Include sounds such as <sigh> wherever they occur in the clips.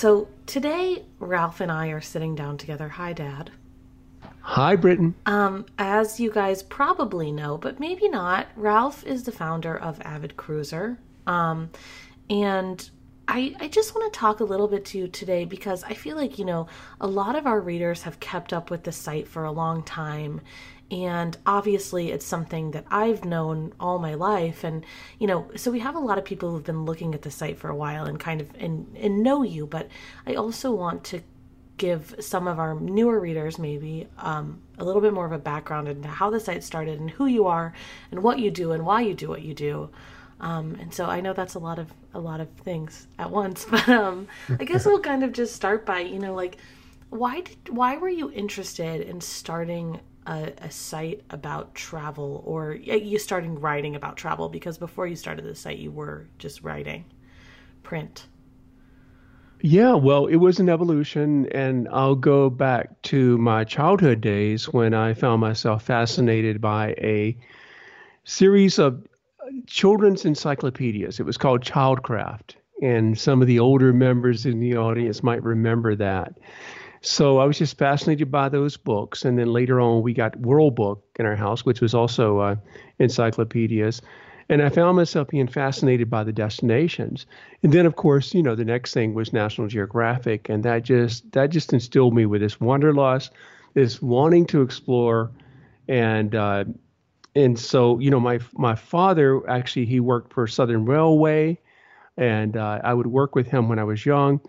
So today, Ralph and I are sitting down together. Hi, Dad. Hi, Britton. Um, as you guys probably know, but maybe not, Ralph is the founder of Avid Cruiser. Um, and I, I just want to talk a little bit to you today because I feel like, you know, a lot of our readers have kept up with the site for a long time. And obviously, it's something that I've known all my life. And, you know, so we have a lot of people who've been looking at the site for a while and kind of and, and know you. But I also want to give some of our newer readers maybe um, a little bit more of a background into how the site started and who you are and what you do and why you do what you do. Um, and so I know that's a lot of a lot of things at once, <laughs> but um, I guess we'll kind of just start by you know like why did why were you interested in starting a, a site about travel or you starting writing about travel because before you started the site you were just writing print. Yeah, well, it was an evolution, and I'll go back to my childhood days when I found myself fascinated by a series of children's encyclopedias. It was called Childcraft, and some of the older members in the audience might remember that. So I was just fascinated by those books, and then later on we got World Book in our house, which was also uh, encyclopedias. And I found myself being fascinated by the destinations. And then, of course, you know, the next thing was National Geographic, and that just that just instilled me with this wanderlust, this wanting to explore, and uh, and so you know my my father actually he worked for Southern Railway, and uh, I would work with him when I was young,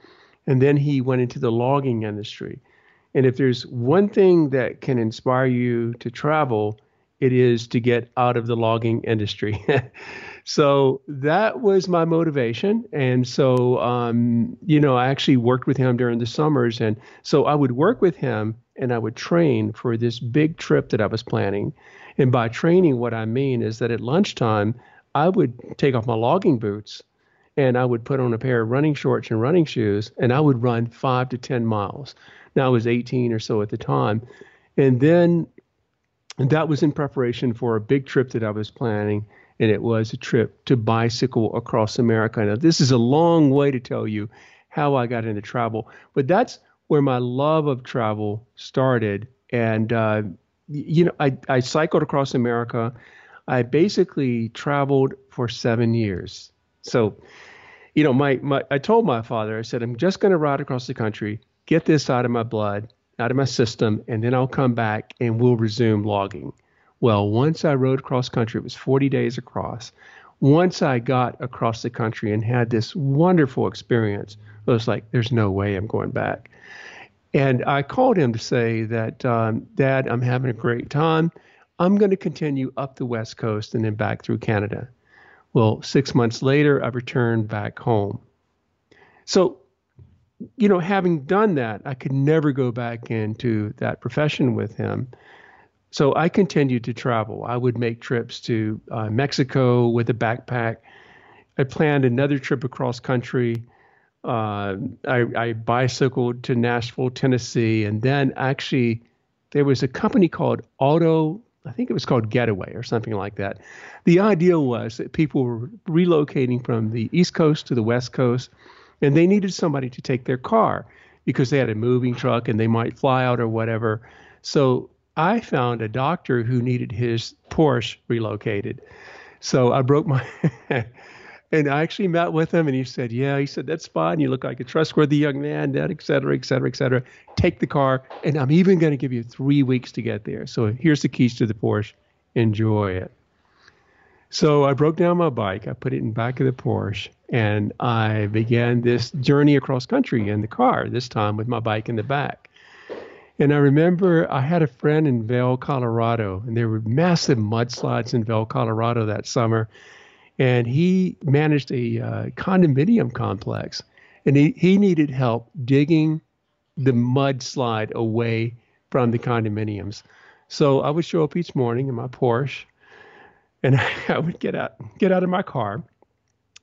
and then he went into the logging industry. And if there's one thing that can inspire you to travel, it is to get out of the logging industry. <laughs> so that was my motivation. And so, um, you know, I actually worked with him during the summers. And so I would work with him and I would train for this big trip that I was planning. And by training, what I mean is that at lunchtime, I would take off my logging boots and I would put on a pair of running shorts and running shoes and I would run five to 10 miles. Now I was 18 or so at the time. And then that was in preparation for a big trip that I was planning. And it was a trip to bicycle across America. Now, this is a long way to tell you how I got into travel, but that's where my love of travel started. And uh, you know, I, I cycled across America. I basically traveled for seven years. So, you know, my, my I told my father, I said, I'm just going to ride across the country, get this out of my blood, out of my system, and then I'll come back and we'll resume logging. Well, once I rode cross country, it was 40 days across. Once I got across the country and had this wonderful experience, I was like, there's no way I'm going back. And I called him to say that, um, Dad, I'm having a great time. I'm going to continue up the West Coast and then back through Canada. Well, six months later, I returned back home. So, you know, having done that, I could never go back into that profession with him. So I continued to travel. I would make trips to uh, Mexico with a backpack. I planned another trip across country uh, I, I bicycled to Nashville, Tennessee, and then actually there was a company called Auto, I think it was called Getaway or something like that. The idea was that people were relocating from the East Coast to the West Coast, and they needed somebody to take their car because they had a moving truck and they might fly out or whatever. So I found a doctor who needed his Porsche relocated. So I broke my <laughs> And I actually met with him and he said, Yeah, he said, That's fine. You look like a trustworthy young man, Dad, et cetera, et cetera, et cetera. Take the car. And I'm even going to give you three weeks to get there. So here's the keys to the Porsche. Enjoy it. So I broke down my bike. I put it in the back of the Porsche and I began this journey across country in the car, this time with my bike in the back. And I remember I had a friend in Vail, Colorado, and there were massive mudslides in Vail, Colorado that summer and he managed a uh, condominium complex, and he, he needed help digging the mudslide away from the condominiums. So I would show up each morning in my Porsche, and <laughs> I would get out get out of my car,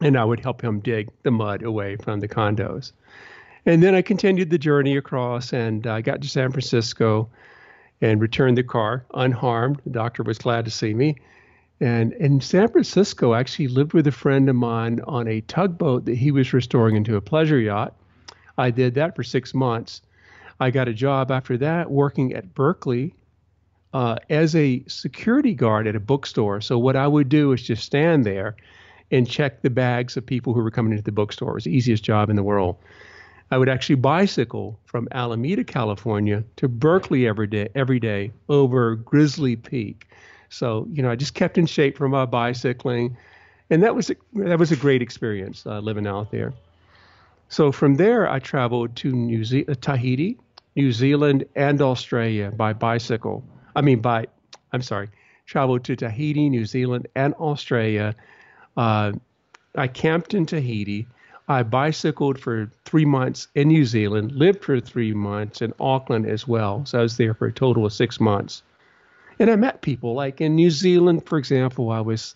and I would help him dig the mud away from the condos. And then I continued the journey across, and I got to San Francisco, and returned the car unharmed. The doctor was glad to see me and in San Francisco, I actually lived with a friend of mine on a tugboat that he was restoring into a pleasure yacht. I did that for six months. I got a job after that working at Berkeley uh, as a security guard at a bookstore. So what I would do is just stand there and check the bags of people who were coming into the bookstore. It was the easiest job in the world. I would actually bicycle from Alameda, California to Berkeley every day, every day over Grizzly Peak. So, you know, I just kept in shape from my bicycling. And that was a, that was a great experience uh, living out there. So from there, I traveled to New Ze- uh, Tahiti, New Zealand, and Australia by bicycle. I mean, by, I'm sorry, traveled to Tahiti, New Zealand, and Australia. Uh, I camped in Tahiti I bicycled for three months in New Zealand, lived for three months in Auckland as well. So I was there for a total of six months. And I met people. Like in New Zealand, for example, I was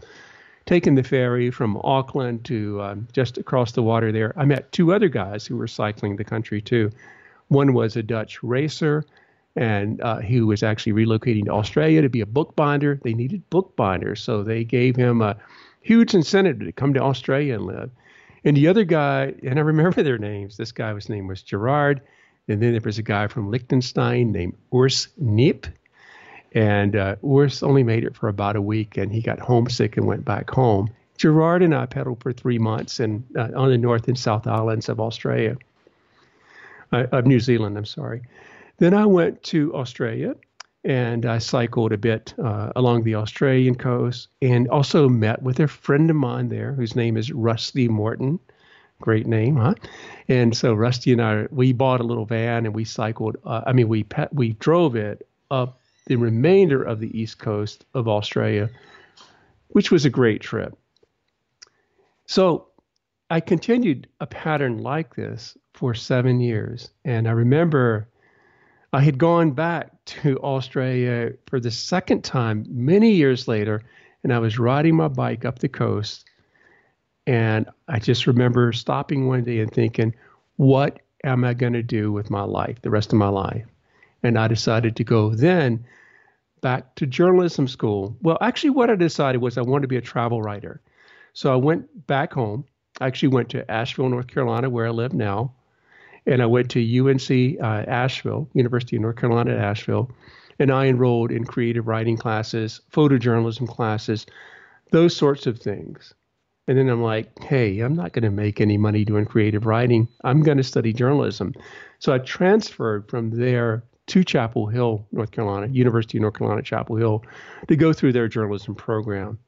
taking the ferry from Auckland to um, just across the water there. I met two other guys who were cycling the country too. One was a Dutch racer, and uh, he was actually relocating to Australia to be a bookbinder. They needed bookbinders, so they gave him a huge incentive to come to Australia and live. And the other guy, and I remember their names. This guy, his name was Gerard. And then there was a guy from Liechtenstein named Urs Nip. And uh, Urs only made it for about a week and he got homesick and went back home. Gerard and I pedaled for three months and uh, on the North and South Islands of Australia, uh, of New Zealand, I'm sorry. Then I went to Australia and I cycled a bit uh, along the Australian coast and also met with a friend of mine there whose name is Rusty Morton. Great name, huh? And so Rusty and I, we bought a little van and we cycled. Uh, I mean, we we drove it up the remainder of the east coast of Australia, which was a great trip. So I continued a pattern like this for seven years, and I remember I had gone back to Australia for the second time many years later, and I was riding my bike up the coast. And I just remember stopping one day and thinking, what am I going to do with my life, the rest of my life? And I decided to go then back to journalism school. Well, actually, what I decided was I wanted to be a travel writer. So I went back home. I actually went to Asheville, North Carolina, where I live now and I went to UNC uh, Asheville, University of North Carolina at Asheville, and I enrolled in creative writing classes, photojournalism classes, those sorts of things. And then I'm like, hey, I'm not going to make any money doing creative writing. I'm going to study journalism. So I transferred from there to Chapel Hill, North Carolina, University of North Carolina, Chapel Hill, to go through their journalism program.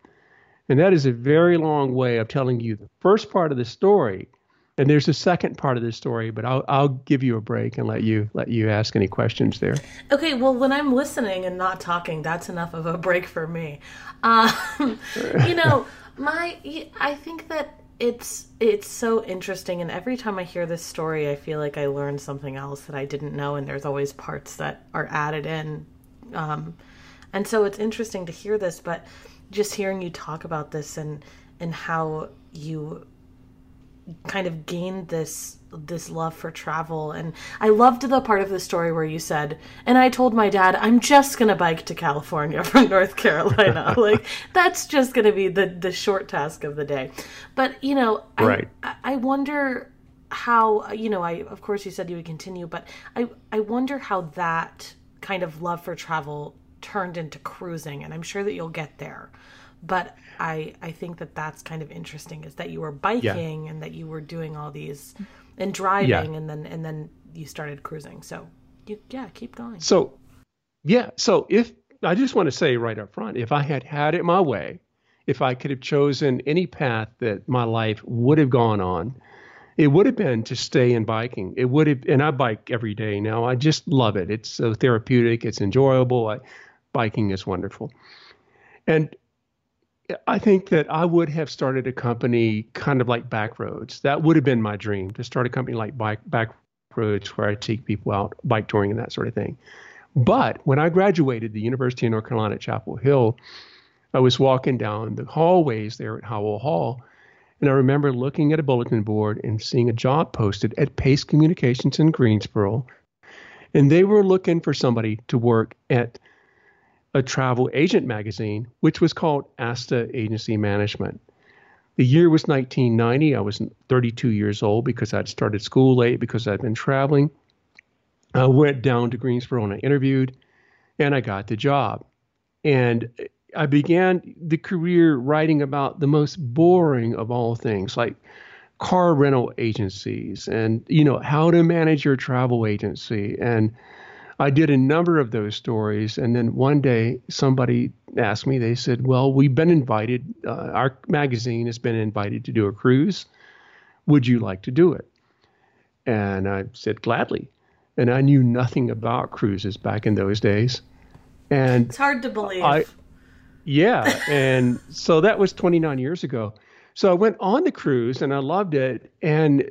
And that is a very long way of telling you the first part of the story and there's a second part of this story, but I'll I'll give you a break and let you let you ask any questions there. Okay, well, when I'm listening and not talking, that's enough of a break for me. Um, <laughs> you know, my I think that it's it's so interesting, and every time I hear this story, I feel like I learned something else that I didn't know, and there's always parts that are added in, um, and so it's interesting to hear this. But just hearing you talk about this and and how you kind of gained this this love for travel. And I loved the part of the story where you said and I told my dad I'm just going to bike to California <laughs> from North Carolina. <laughs> Like that's just going to be the the short task of the day. But you know right. I, I wonder how you know I of course you said you would continue but I I wonder how that kind of love for travel turned into cruising and I'm sure that you'll get there but I I think that that's kind of interesting is that you were biking yeah. and that you were doing all these mm-hmm. and driving yeah. and then and then you started cruising. So you yeah, keep going. So yeah, so if I just want to say right up front, if I had had it my way, if I could have chosen any path that my life would have gone on, it would have been to stay in biking. It would have, and I bike every day now. I just love it. It's so therapeutic. It's enjoyable. I, biking is wonderful. And I think that I would have started a company kind of like Backroads. That would have been my dream to start a company like Bike Backroads where I take people out bike touring and that sort of thing. But when I graduated the University of North Carolina at Chapel Hill, I was walking down the hallways there at Howell Hall, and I remember looking at a bulletin board and seeing a job posted at Pace Communications in Greensboro, and they were looking for somebody to work at a travel agent magazine, which was called Asta Agency Management. The year was 1990. I was 32 years old because I'd started school late because I'd been traveling. I went down to Greensboro and I interviewed, and I got the job. And I began the career writing about the most boring of all things, like car rental agencies and you know how to manage your travel agency and I did a number of those stories and then one day somebody asked me they said well we've been invited uh, our magazine has been invited to do a cruise. Would you like to do it? And I said gladly. And I knew nothing about cruises back in those days. And it's hard to believe. I, yeah and so that was 29 years ago so I went on the cruise and I loved it. And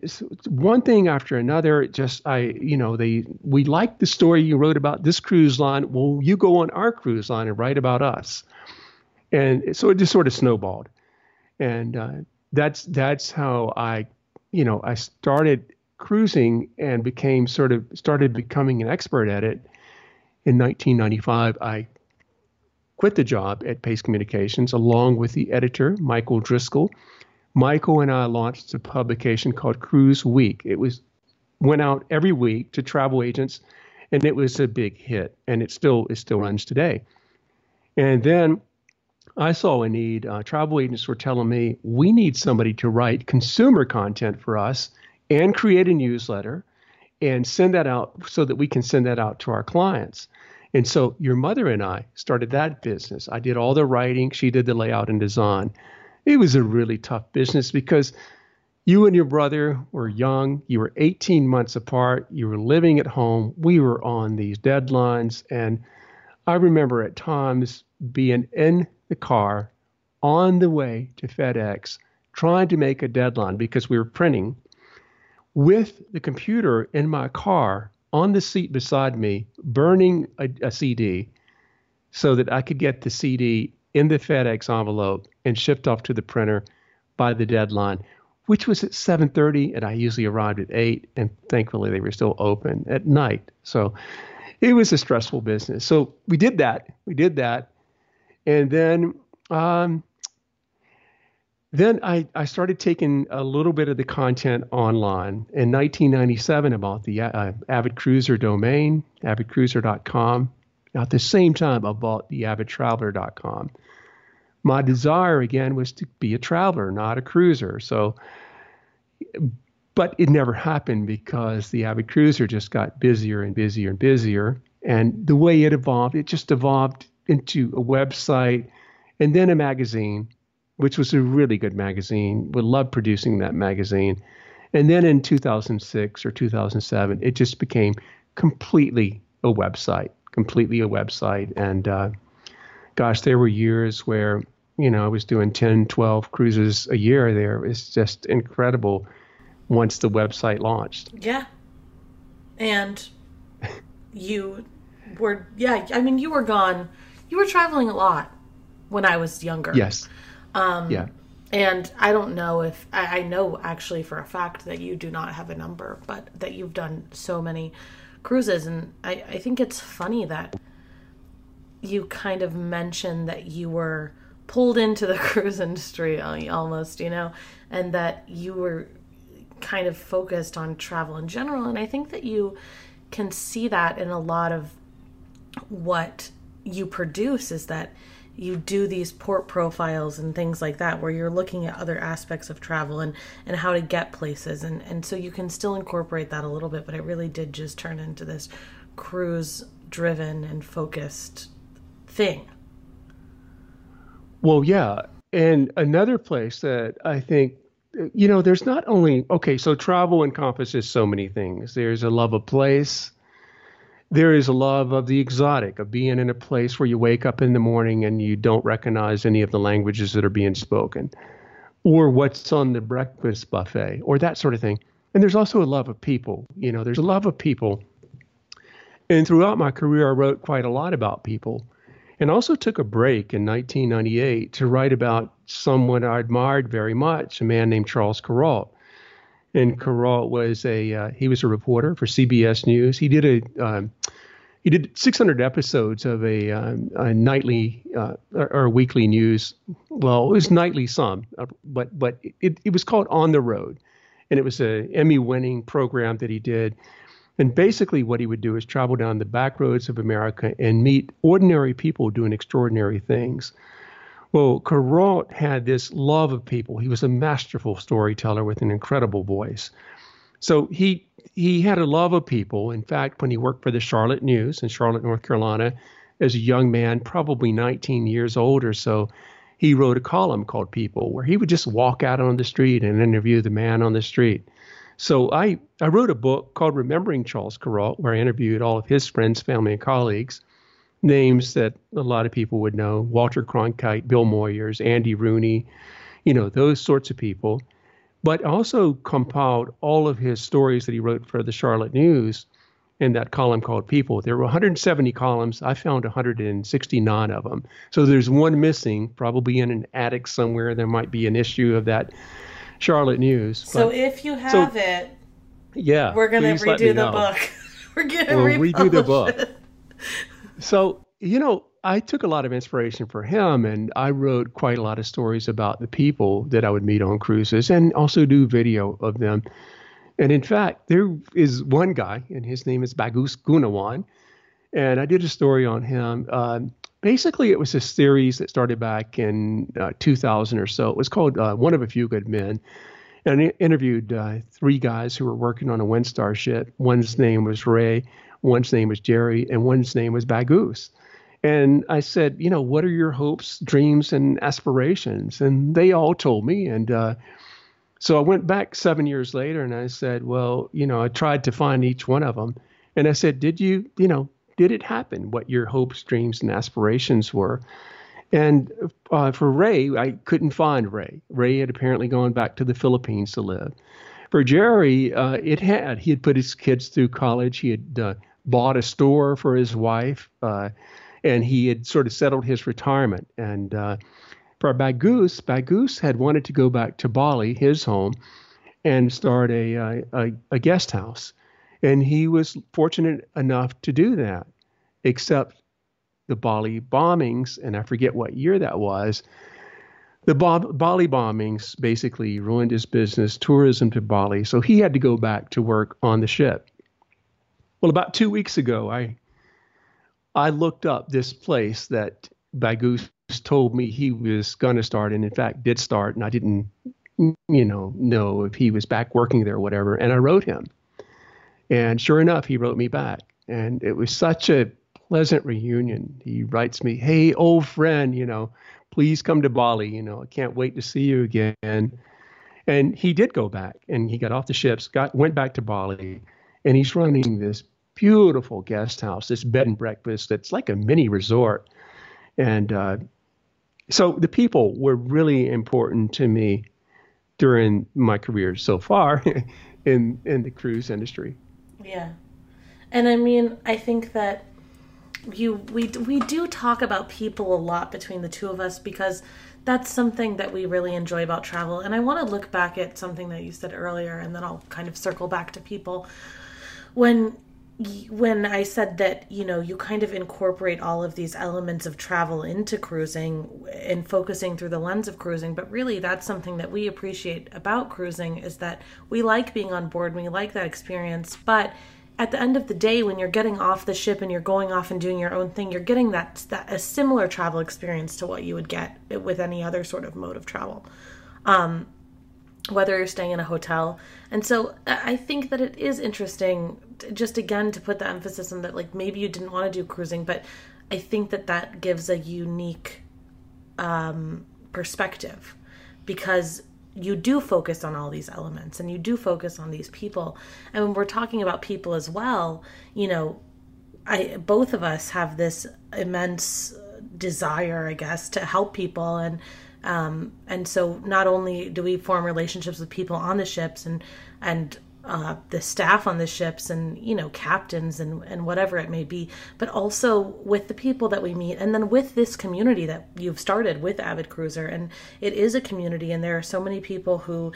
one thing after another, just I, you know, they we liked the story you wrote about this cruise line. Well, you go on our cruise line and write about us. And so it just sort of snowballed. And uh, that's that's how I, you know, I started cruising and became sort of started becoming an expert at it. In 1995, I quit the job at Pace Communications along with the editor, Michael Driscoll. Michael and I launched a publication called Cruise Week. It was went out every week to travel agents and it was a big hit and it still it still runs today. And then I saw a need. Uh, travel agents were telling me we need somebody to write consumer content for us and create a newsletter and send that out so that we can send that out to our clients. And so your mother and I started that business. I did all the writing, she did the layout and design. It was a really tough business because you and your brother were young, you were 18 months apart, you were living at home, we were on these deadlines. And I remember at times being in the car on the way to FedEx trying to make a deadline because we were printing with the computer in my car on the seat beside me, burning a, a CD so that I could get the CD in the FedEx envelope and shipped off to the printer by the deadline, which was at 7:30, and I usually arrived at 8, and thankfully they were still open at night. So it was a stressful business. So we did that. We did that, and then um, then I, I started taking a little bit of the content online. In 1997, about the uh, Avid Cruiser domain, avidcruiser.com. At the same time, I bought the avidtraveler.com. My desire, again, was to be a traveler, not a cruiser. So, but it never happened because the Avid Cruiser just got busier and busier and busier. And the way it evolved, it just evolved into a website and then a magazine which was a really good magazine. We loved producing that magazine. And then in 2006 or 2007, it just became completely a website, completely a website. And uh, gosh, there were years where, you know, I was doing 10, 12 cruises a year there. It's just incredible once the website launched. Yeah. And you were, yeah, I mean, you were gone. You were traveling a lot when I was younger. Yes. Um, yeah. And I don't know if I, I know actually for a fact that you do not have a number, but that you've done so many cruises. And I, I think it's funny that you kind of mentioned that you were pulled into the <laughs> cruise industry almost, you know, and that you were kind of focused on travel in general. And I think that you can see that in a lot of what you produce is that you do these port profiles and things like that where you're looking at other aspects of travel and, and how to get places. And, and so you can still incorporate that a little bit but it really did just turn into this cruise driven and focused thing. Well yeah. And another place that i think you know there's not only okay so travel encompasses so many things. There's a love of place there is a love of the exotic, of being in a place where you wake up in the morning and you don't recognize any of the languages that are being spoken, or what's on the breakfast buffet, or that sort of thing. And there's also a love of people. You know, there's a love of people. And throughout my career, I wrote quite a lot about people. And also took a break in 1998 to write about someone I admired very much, a man named Charles Kuralt and Kuralt was a uh, he was a reporter for CBS News. He did a um, he did 600 episodes of a, um, a nightly uh, or, weekly news. Well, it was nightly some, uh, but but it, it was called On the Road, and it was a Emmy-winning program that he did. And basically, what he would do is travel down the back roads of America and meet ordinary people doing extraordinary things. Well, Kuralt had this love of people. He was a masterful storyteller with an incredible voice. So he he had a love of people. In fact, when he worked for the Charlotte News in Charlotte, North Carolina, as a young man, probably 19 years old or so, he wrote a column called People, where he would just walk out on the street and interview the man on the street. So I, I wrote a book called Remembering Charles Kuralt, where I interviewed all of his friends, family, and colleagues, names that a lot of people would know Walter Cronkite, Bill Moyers, Andy Rooney, you know, those sorts of people but also compiled all of his stories that he wrote for the Charlotte News in that column called People. There were 170 columns. I found 169 of them. So there's one missing, probably in an attic somewhere. There might be an issue of that Charlotte News. So but, if you have so, it, yeah, we're going to redo the book. <laughs> we're going to we'll redo the book. So, you know, I took a lot of inspiration for him, and I wrote quite a lot of stories about the people that I would meet on cruises, and also do video of them. And in fact, there is one guy, and his name is Bagus Gunawan, and I did a story on him. Uh, basically, it was a series that started back in uh, 2000 or so. It was called uh, One of a Few Good Men. And I interviewed uh, three guys who were working on a Windstar ship. One's name was Ray, one's name was Jerry, and one's name was Bagus. And I said, you know, what are your hopes, dreams, and aspirations? And they all told me. And uh, so I went back seven years later and I said, well, you know, I tried to find each one of them. And I said, did you, you know, did it happen? What your hopes, dreams, and aspirations were? And uh, for Ray, I couldn't find Ray. Ray had apparently gone back to the Philippines to live. For Jerry, uh, it had. He had put his kids through college. He had uh, bought a store for his wife. Uh, and he had sort of settled his retirement. And uh, for Bagus, Bagus had wanted to go back to Bali, his home, and start a, a, a guest house. And he was fortunate enough to do that, except the Bali bombings, and I forget what year that was. The Bali bombings basically ruined his business, tourism to Bali, so he had to go back to work on the ship. Well, about two weeks ago, I I looked up this place that Bagus told me he was going to start, and in fact did start, and I didn't, you know, know if he was back working there or whatever. And I wrote him, and sure enough, he wrote me back, and it was such a pleasant reunion. He writes me, "Hey, old friend, you know, please come to Bali. You know, I can't wait to see you again." And he did go back, and he got off the ships, got went back to Bali, and he's running this beautiful guest house, this bed and breakfast that's like a mini resort. And uh, so the people were really important to me during my career so far <laughs> in in the cruise industry. Yeah. And I mean, I think that you we we do talk about people a lot between the two of us because that's something that we really enjoy about travel. And I want to look back at something that you said earlier and then I'll kind of circle back to people. When when I said that, you know, you kind of incorporate all of these elements of travel into cruising and focusing through the lens of cruising, but really that's something that we appreciate about cruising is that we like being on board, we like that experience, but at the end of the day when you're getting off the ship and you're going off and doing your own thing, you're getting that that a similar travel experience to what you would get with any other sort of mode of travel. Um, whether you're staying in a hotel. And so I think that it is interesting just again to put the emphasis on that like maybe you didn't want to do cruising, but I think that that gives a unique um, perspective because you do focus on all these elements and you do focus on these people. And when we're talking about people as well, you know, I both of us have this immense desire, I guess, to help people and um, and so not only do we form relationships with people on the ships and and uh, the staff on the ships and you know captains and and whatever it may be, but also with the people that we meet, and then with this community that you've started with Avid Cruiser, and it is a community, and there are so many people who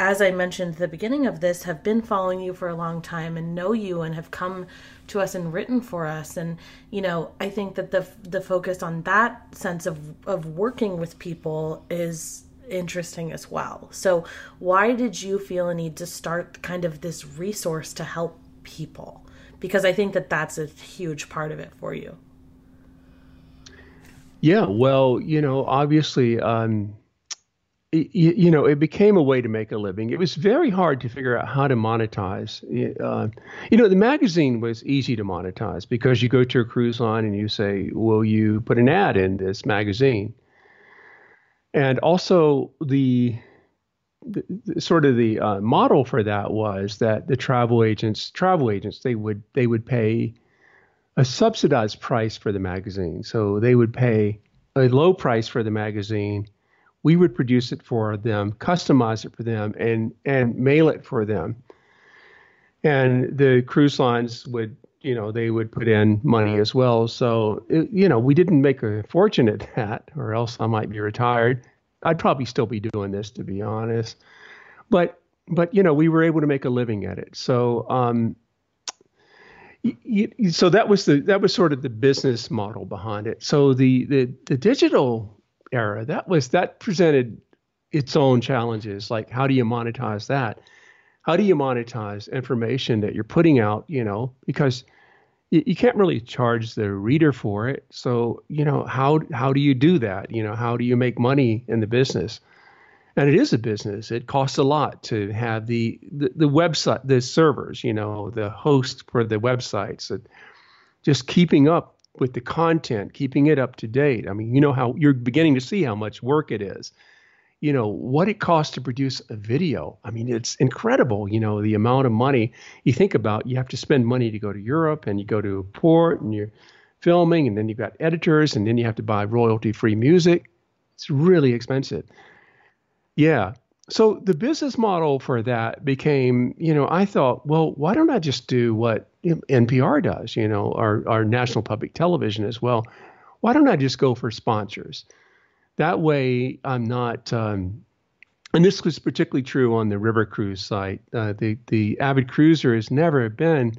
as I mentioned at the beginning of this, have been following you for a long time and know you and have come to us and written for us. And you know i think that the the focus on that sense of of working with people is interesting as well so why did you feel a need to start kind of this resource to help people because i think that that's a huge part of it for you yeah well you know obviously um you, you, know, it became a way to make a living. It was very hard to figure out how to monetize. Uh, you know, the magazine was easy to monetize because you go to a cruise line and you say, "Will you put an ad in this magazine?" And also the, the, the sort of the uh, model for that was that the travel agents, travel agents, they would they would pay a subsidized price for the magazine. So they would pay a low price for the magazine we would produce it for them, customize it for them, and and mail it for them. And the cruise lines would, you know, they would put in money as well. So, it, you know, we didn't make a fortune at that, <laughs> or else I might be retired. I'd probably still be doing this, to be honest. But but you know, we were able to make a living at it. So um, so that was the that was sort of the business model behind it. So the the the digital era, that was that presented its own challenges. Like, how do you monetize that? How do you monetize information that you're putting out? You know, because you, you can't really charge the reader for it. So, you know, how how do you do that? You know, how do you make money in the business? And it is a business. It costs a lot to have the the, the website, the servers, you know, the host for the websites. Just keeping up with the content, keeping it up to date. I mean, you know how you're beginning to see how much work it is. You know, what it costs to produce a video. I mean, it's incredible, you know, the amount of money you think about. You have to spend money to go to Europe and you go to a port and you're filming and then you've got editors and then you have to buy royalty free music. It's really expensive. Yeah. So the business model for that became, you know, I thought, well, why don't I just do what NPR does, you know, our, our national public television as well. Why don't I just go for sponsors? That way, I'm not. Um, and this was particularly true on the River Cruise site. Uh, the the avid cruiser has never been.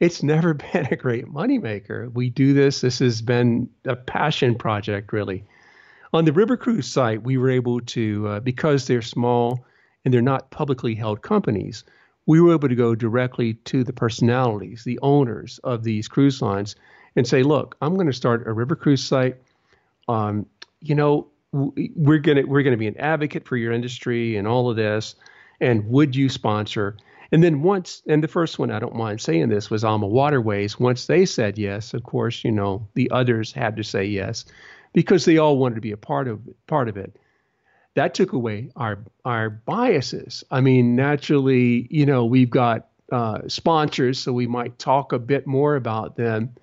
It's never <laughs> been a great moneymaker. We do this. This has been a passion project, really. On the River Cruise site, we were able to, uh, because they're small and they're not publicly held companies, we were able to go directly to the personalities, the owners of these cruise lines, and say, "Look, I'm going to start a river cruise site. Um, you know, we're to we're to be an advocate for your industry and all of this. And would you sponsor?" And then once, and the first one, I don't mind saying this, was AmaWaterways. Once they said yes, of course, you know, the others had to say yes because they all wanted to be a part of part of it that took away our our biases. I mean, naturally, you know, we've got uh, sponsors, so we might talk a bit more about them.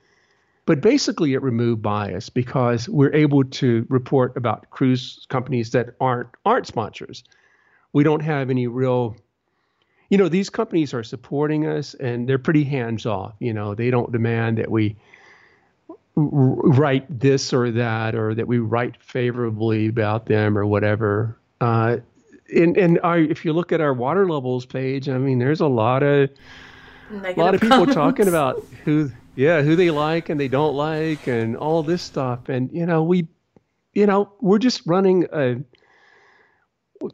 But basically, it removed bias because we're able to report about cruise companies that aren't aren't sponsors. We don't have any real, you know, these companies are supporting us and they're pretty hands off. You know, they don't demand that we write this or that or that we write favorably about them or whatever. Uh, and and our, if you look at our water levels page, I mean, there's a lot of Negative a lot of people comments. talking about who yeah who they like and they don't like and all this stuff. And you know we you know we're just running a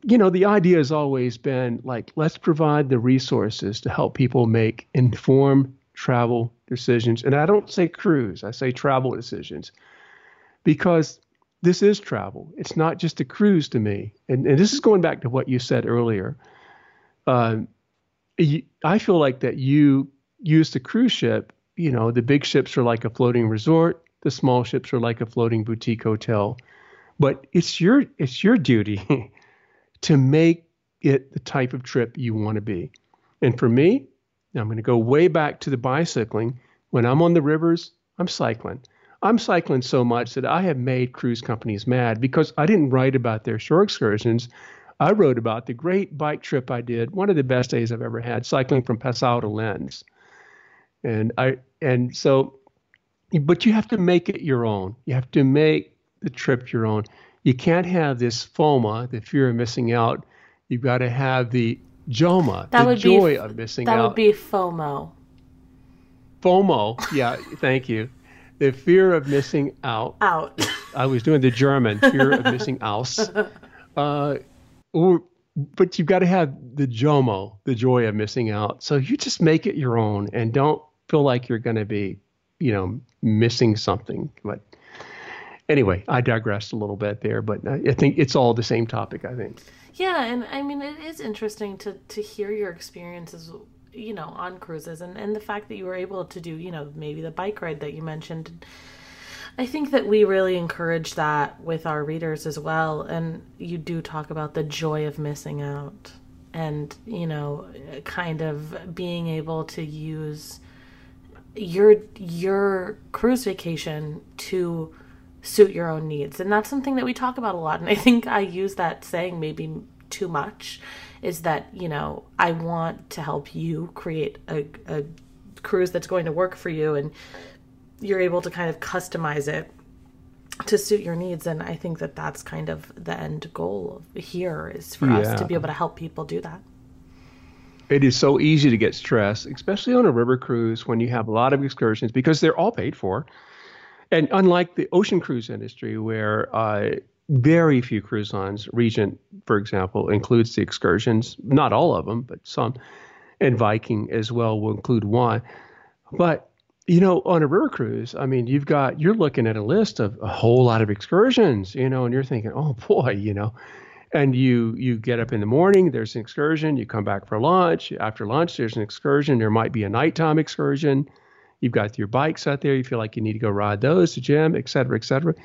you know the idea has always been like let's provide the resources to help people make informed travel decisions. And I don't say cruise, I say travel decisions because this is travel. It's not just a cruise to me. And, and this is going back to what you said earlier. Uh, I feel like that you use the cruise ship, you know, the big ships are like a floating resort, the small ships are like a floating boutique hotel. But it's your it's your duty <laughs> to make it the type of trip you want to be. And for me, I'm going to go way back to the bicycling. When I'm on the rivers, I'm cycling. I'm cycling so much that I have made cruise companies mad because I didn't write about their shore excursions. I wrote about the great bike trip I did, one of the best days I've ever had, cycling from Passau to Linz. And I and so but you have to make it your own. You have to make the trip your own. You can't have this FOMA, the fear of missing out. You've got to have the JOMA, that the joy be, of missing that out. That would be FOMO. FOMO. Yeah, thank you. The fear of missing out. Out. I was doing the German fear of missing <laughs> out. Uh, or, but you've got to have the JOMO, the joy of missing out. So you just make it your own and don't feel like you're going to be, you know, missing something. But anyway, I digressed a little bit there, but I think it's all the same topic. I think. Yeah, and I mean it is interesting to to hear your experiences, you know, on cruises and and the fact that you were able to do, you know, maybe the bike ride that you mentioned. I think that we really encourage that with our readers as well, and you do talk about the joy of missing out, and you know, kind of being able to use your your cruise vacation to suit your own needs. And that's something that we talk about a lot. And I think I use that saying maybe too much is that, you know, I want to help you create a, a cruise that's going to work for you and you're able to kind of customize it to suit your needs and i think that that's kind of the end goal here is for yeah. us to be able to help people do that it is so easy to get stressed especially on a river cruise when you have a lot of excursions because they're all paid for and unlike the ocean cruise industry, where uh, very few cruise lines, Regent, for example, includes the excursions, not all of them, but some, and Viking as well will include one. But you know, on a river cruise, I mean, you've got you're looking at a list of a whole lot of excursions, you know, and you're thinking, oh <laughs> boy, you know, and you you get up in the morning, there's an excursion, you come back for lunch. After lunch, there's an excursion. There might be a nighttime excursion. You've got your bikes out there. You feel like you need to go ride those to gym, et cetera, et cetera.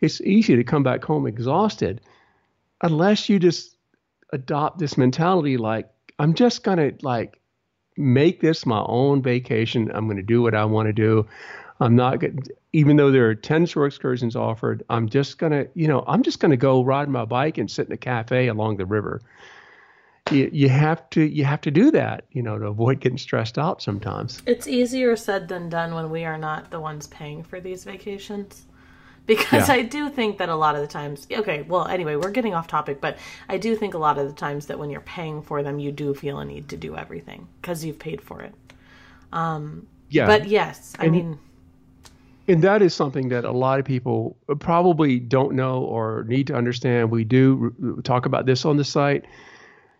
It's easy to come back home exhausted unless you just adopt this mentality like, I'm just to like make this my own vacation. I'm going to do what I want to do. I'm not going even though there are 10 shore excursions offered, I'm just going to, you know, I'm just going to go ride my bike and sit in a cafe along the river you, you have to you have to do that you know to avoid getting stressed out sometimes it's easier said than done when we are not the ones paying for these vacations because yeah. I do think that a lot of the times, okay, well, anyway, we're getting off topic, but I do think a lot of the times that when you're paying for them, you do feel a need to do everything because you've paid for it. Um, yeah. But yes, I and, mean, and that is something that a lot of people probably don't know or need to understand. We do talk about this on the site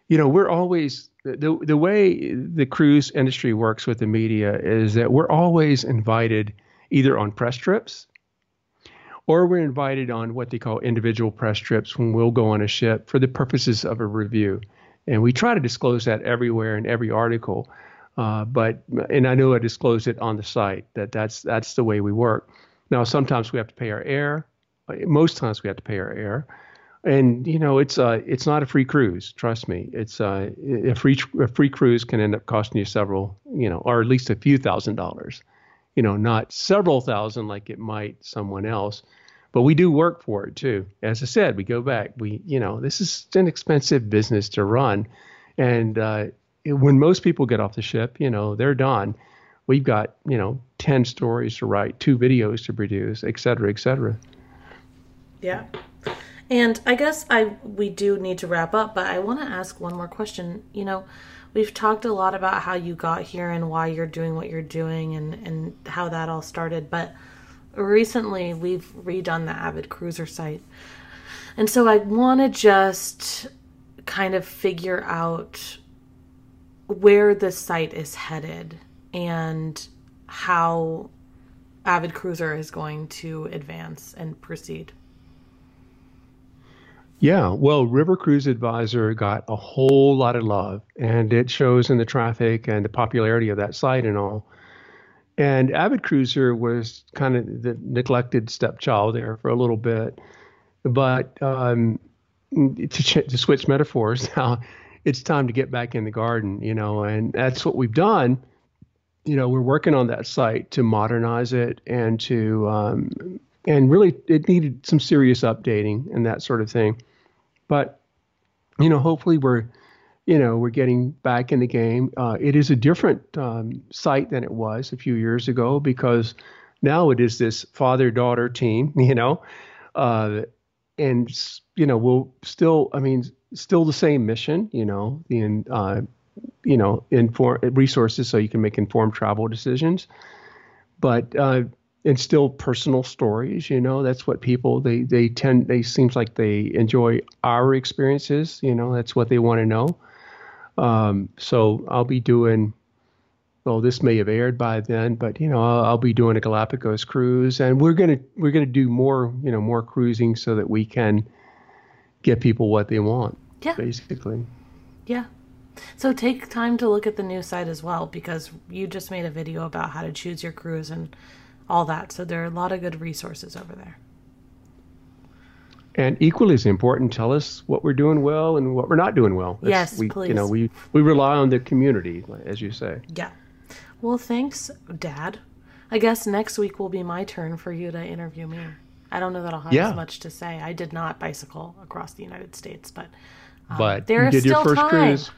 you know, we're always the the way the cruise industry works with the media is that we're always invited either on press trips or we're invited on what they call individual press trips when we'll go on a ship for the purposes of a review. And we try to disclose that everywhere in every article. Uh, but and I know I disclosed it on the site that that's that's the way we work. Now sometimes we have to pay our air. Most times we have to pay our air and you know it's uh it's not a free cruise trust me it's uh a free a free cruise can end up costing you several you know or at least a few thousand dollars you know not several thousand like it might someone else but we do work for it too. As i said we go back we you know this is an expensive business to run. And uh when most people get off the ship you know they're done. We've got you know 10 stories to write two videos to produce et cetera et cetera. Yeah. And I guess I we do need to wrap up, but I want to ask one more question. You know, we've talked a lot about how you got here and why you're doing what you're doing and and how that all started, but recently we've redone the Avid Cruiser site. And so I want to just kind of figure out where the site is headed and how Avid Cruiser is going to advance and proceed. Yeah, well, River Cruise Advisor got a whole lot of love, and it shows in the traffic and the popularity of that site and all. And Avid Cruiser was kind of the neglected stepchild there for a little bit. But um, to, ch- to switch metaphors, <laughs> now it's time to get back in the garden, you know, and that's what we've done. You know, we're working on that site to modernize it and to, um, and really, it needed some serious updating and that sort of thing. But you know, hopefully we're you know we're getting back in the game. Uh, it is a different um, site than it was a few years ago because now it is this father-daughter team. <laughs> You know, uh, and you know we'll still. I mean, still the same mission. You know, the uh, you know inform resources so you can make informed travel decisions. but and still personal stories. You know, that's what people they they tend. They seems like they enjoy our experiences. You know, that's what they want to know. Um, so I'll be doing. Well, this may have aired by then, but you know, I'll, I'll be doing a Galapagos cruise, and we're gonna we're gonna do more, you know, more cruising so that we can get people what they want. Yeah. Basically. Yeah. So take time to look at the new site as well because you just made a video about how to choose your cruise and all that. So there are a lot of good resources over there. And equally as important, tell us what we're doing well and what we're not doing well. It's, yes, we, please. You know, we we rely on the community, as you say. Yeah. Well, thanks, Dad. I guess next week will be my turn for you to interview me. I don't know that I'll have Yeah. as much to say. I did not bicycle across the United States, but um, But there you is did still your first time. cruise.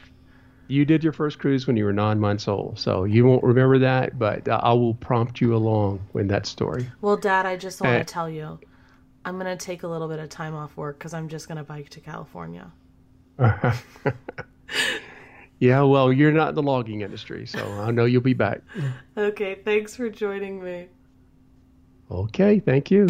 You did your first cruise when you were nine months old, so you won't remember that. But uh, I will prompt you along with that story. Well, Dad, I just want Eh. to tell you, I'm gonna take a little bit of time off work because I'm just gonna bike to California. <laughs> Yeah, well, you're not in the logging industry, so I know you'll be back. <laughs> Okay, thanks for joining me. Okay, thank you.